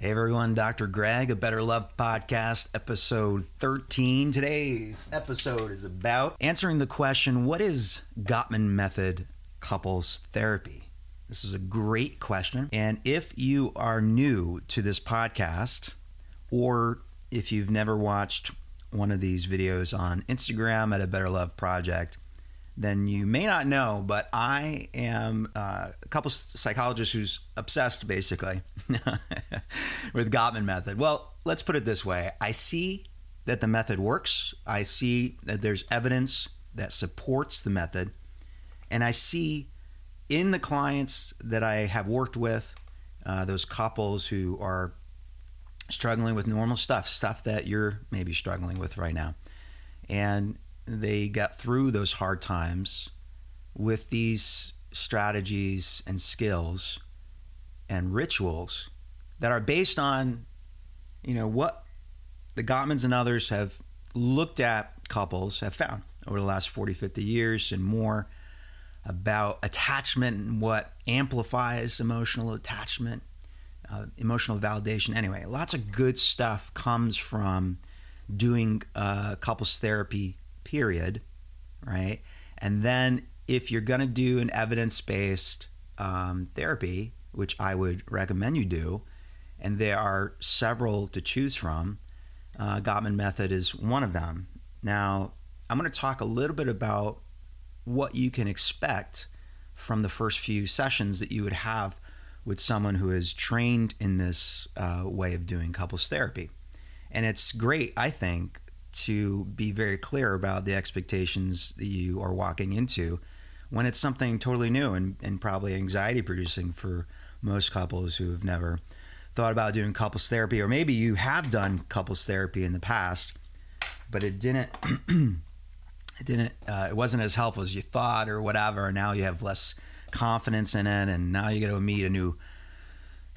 Hey everyone, Dr. Greg, a Better Love Podcast, episode 13. Today's episode is about answering the question what is Gottman Method couples therapy? This is a great question. And if you are new to this podcast, or if you've never watched one of these videos on Instagram at a Better Love Project, then you may not know, but I am uh, a couple psychologist who's obsessed basically with Gottman method. Well, let's put it this way: I see that the method works. I see that there's evidence that supports the method, and I see in the clients that I have worked with, uh, those couples who are struggling with normal stuff, stuff that you're maybe struggling with right now, and they got through those hard times with these strategies and skills and rituals that are based on, you know, what the Gottmans and others have looked at couples have found over the last 40, 50 years and more about attachment and what amplifies emotional attachment, uh, emotional validation. Anyway, lots of good stuff comes from doing uh, couples therapy period, right? And then if you're going to do an evidence based um, therapy, which I would recommend you do, and there are several to choose from, uh, Gottman Method is one of them. Now, I'm going to talk a little bit about what you can expect from the first few sessions that you would have with someone who is trained in this uh, way of doing couples therapy. And it's great, I think, to be very clear about the expectations that you are walking into when it's something totally new and, and probably anxiety producing for most couples who have never thought about doing couples therapy, or maybe you have done couples therapy in the past, but it didn't. it didn't. Uh, it wasn't as helpful as you thought, or whatever. And now you have less confidence in it, and now you got to meet a new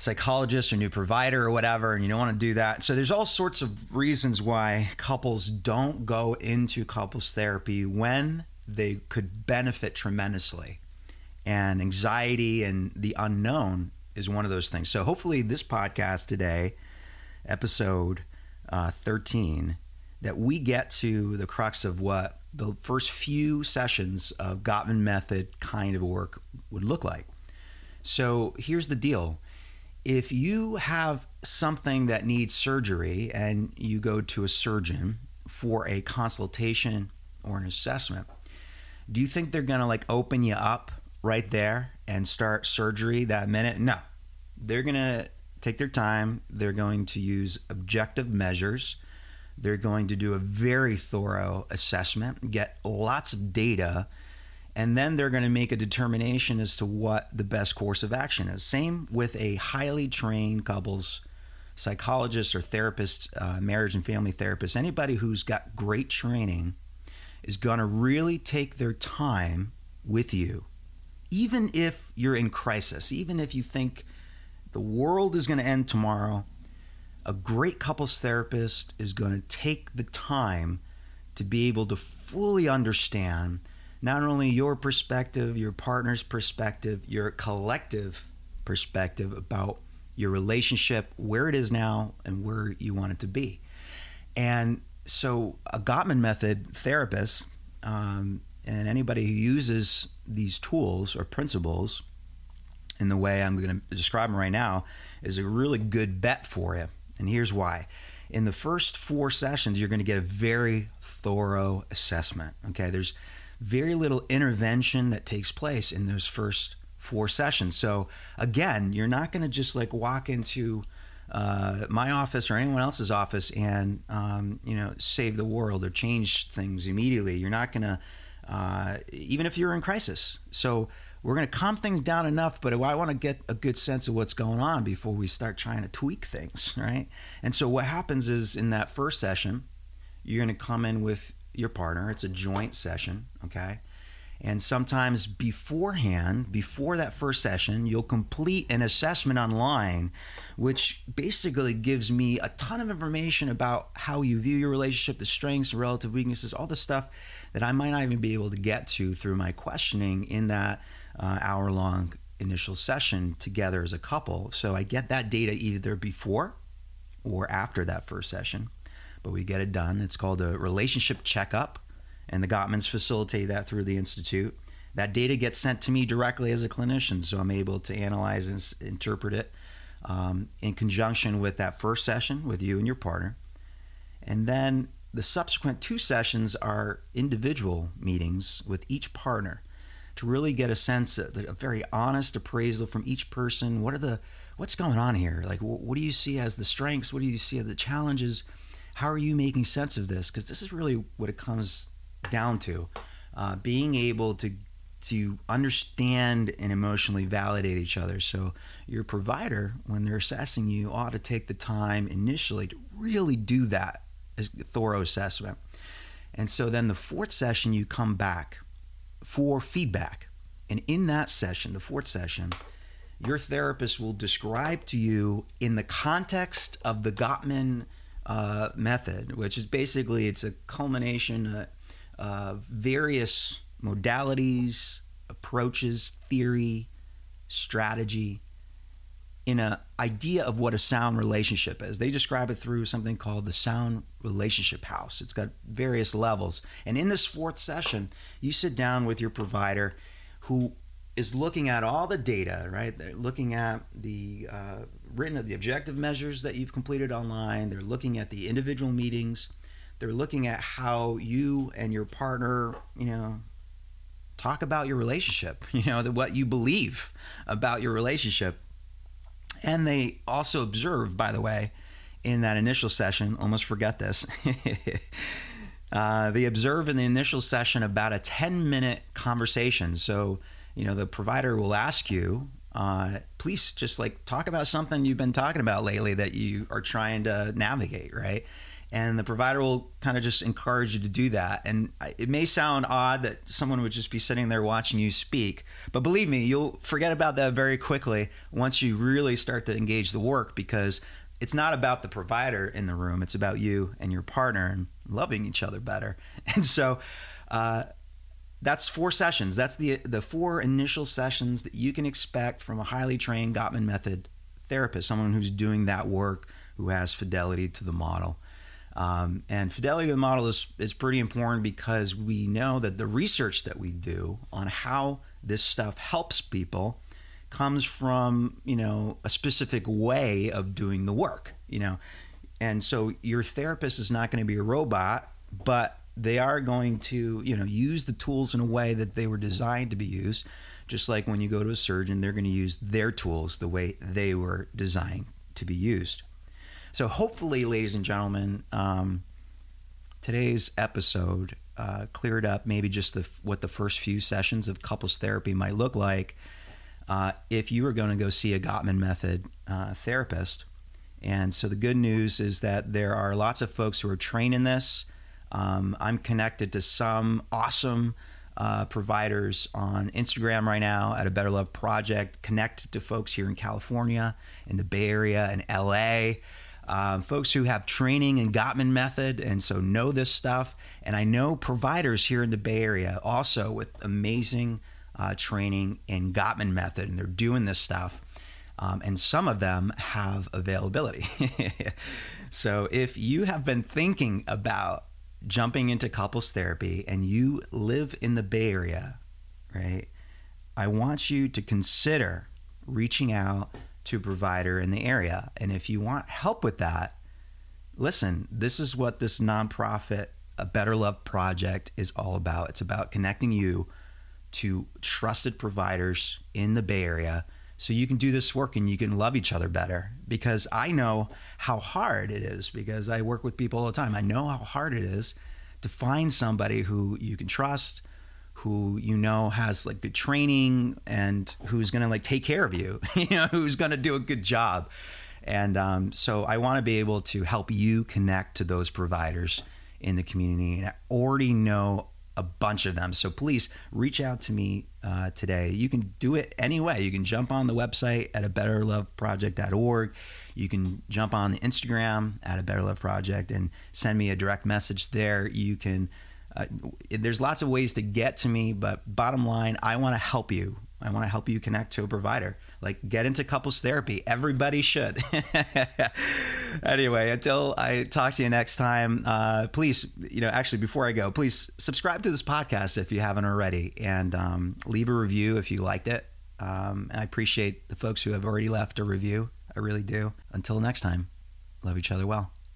psychologist or new provider or whatever, and you don't want to do that. So there's all sorts of reasons why couples don't go into couples therapy when they could benefit tremendously. And anxiety and the unknown is one of those things. So hopefully this podcast today, episode uh, 13, that we get to the crux of what the first few sessions of Gottman method kind of work would look like. So here's the deal if you have something that needs surgery and you go to a surgeon for a consultation or an assessment, do you think they're going to like open you up right there and start surgery that minute? No. They're going to take their time. They're going to use objective measures. They're going to do a very thorough assessment, get lots of data and then they're going to make a determination as to what the best course of action is. Same with a highly trained couples psychologist or therapist, uh, marriage and family therapist, anybody who's got great training is going to really take their time with you. Even if you're in crisis, even if you think the world is going to end tomorrow, a great couples therapist is going to take the time to be able to fully understand not only your perspective, your partner's perspective, your collective perspective about your relationship, where it is now, and where you want it to be. And so, a Gottman method therapist um, and anybody who uses these tools or principles in the way I'm going to describe them right now is a really good bet for you. And here's why. In the first four sessions, you're going to get a very thorough assessment. Okay, there's very little intervention that takes place in those first four sessions. So again, you're not going to just like walk into uh, my office or anyone else's office and um, you know save the world or change things immediately. You're not going to uh, even if you're in crisis. So we're going to calm things down enough, but I want to get a good sense of what's going on before we start trying to tweak things, right? And so what happens is in that first session, you're going to come in with your partner. It's a joint session, okay? And sometimes beforehand, before that first session, you'll complete an assessment online, which basically gives me a ton of information about how you view your relationship, the strengths, relative weaknesses, all the stuff that I might not even be able to get to through my questioning in that uh, hour long initial session together as a couple. So I get that data either before or after that first session, but we get it done. It's called a relationship checkup, and the Gottmans facilitate that through the Institute. That data gets sent to me directly as a clinician, so I'm able to analyze and interpret it um, in conjunction with that first session with you and your partner. And then the subsequent two sessions are individual meetings with each partner to really get a sense, of a very honest appraisal from each person. What are the what's going on here? Like, what do you see as the strengths? What do you see as the challenges? How are you making sense of this? Because this is really what it comes down to: uh, being able to to understand and emotionally validate each other. So your provider, when they're assessing you, ought to take the time initially to really do that as thorough assessment. And so then the fourth session, you come back for feedback. And in that session, the fourth session, your therapist will describe to you in the context of the Gottman uh, method, which is basically it's a culmination of various modalities, approaches, theory, strategy, in an idea of what a sound relationship is. They describe it through something called the sound relationship house. It's got various levels. And in this fourth session, you sit down with your provider who is looking at all the data, right? They're looking at the uh, written the objective measures that you've completed online. They're looking at the individual meetings. They're looking at how you and your partner, you know, talk about your relationship. You know, the, what you believe about your relationship and they also observe, by the way, in that initial session, almost forget this. uh, they observe in the initial session about a 10 minute conversation. So, you know, the provider will ask you, uh, please just like talk about something you've been talking about lately that you are trying to navigate, right? and the provider will kind of just encourage you to do that. And it may sound odd that someone would just be sitting there watching you speak, but believe me, you'll forget about that very quickly once you really start to engage the work because it's not about the provider in the room, it's about you and your partner and loving each other better. And so, uh, that's four sessions. That's the the four initial sessions that you can expect from a highly trained Gottman method therapist, someone who's doing that work, who has fidelity to the model. Um, and fidelity to the model is, is pretty important because we know that the research that we do on how this stuff helps people comes from, you know, a specific way of doing the work, you know. And so your therapist is not going to be a robot, but they are going to, you know, use the tools in a way that they were designed to be used. Just like when you go to a surgeon, they're going to use their tools the way they were designed to be used. So, hopefully, ladies and gentlemen, um, today's episode uh, cleared up maybe just the, what the first few sessions of couples therapy might look like uh, if you were going to go see a Gottman Method uh, therapist. And so, the good news is that there are lots of folks who are trained in this. Um, I'm connected to some awesome uh, providers on Instagram right now at a Better Love Project, connected to folks here in California, in the Bay Area, in LA um, folks who have training in Gottman method and so know this stuff. And I know providers here in the Bay Area also with amazing uh, training in Gottman method, and they're doing this stuff. Um, and some of them have availability. so if you have been thinking about jumping into couples therapy and you live in the Bay Area, right? I want you to consider reaching out to a provider in the area. And if you want help with that, listen, this is what this nonprofit, a Better Love Project, is all about. It's about connecting you to trusted providers in the Bay Area so you can do this work and you can love each other better. Because I know how hard it is because I work with people all the time. I know how hard it is to find somebody who you can trust who you know has like good training and who's going to like take care of you, you know, who's going to do a good job. And um, so I want to be able to help you connect to those providers in the community. And I already know a bunch of them. So please reach out to me uh, today. You can do it anyway. You can jump on the website at a betterloveproject.org. You can jump on the Instagram at a Better Love Project and send me a direct message there. You can uh, there's lots of ways to get to me, but bottom line, I want to help you I want to help you connect to a provider. Like, get into couples therapy. Everybody should. anyway, until I talk to you next time, uh, please, you know, actually, before I go, please subscribe to this podcast if you haven't already and um, leave a review if you liked it. Um, I appreciate the folks who have already left a review. I really do. Until next time, love each other well.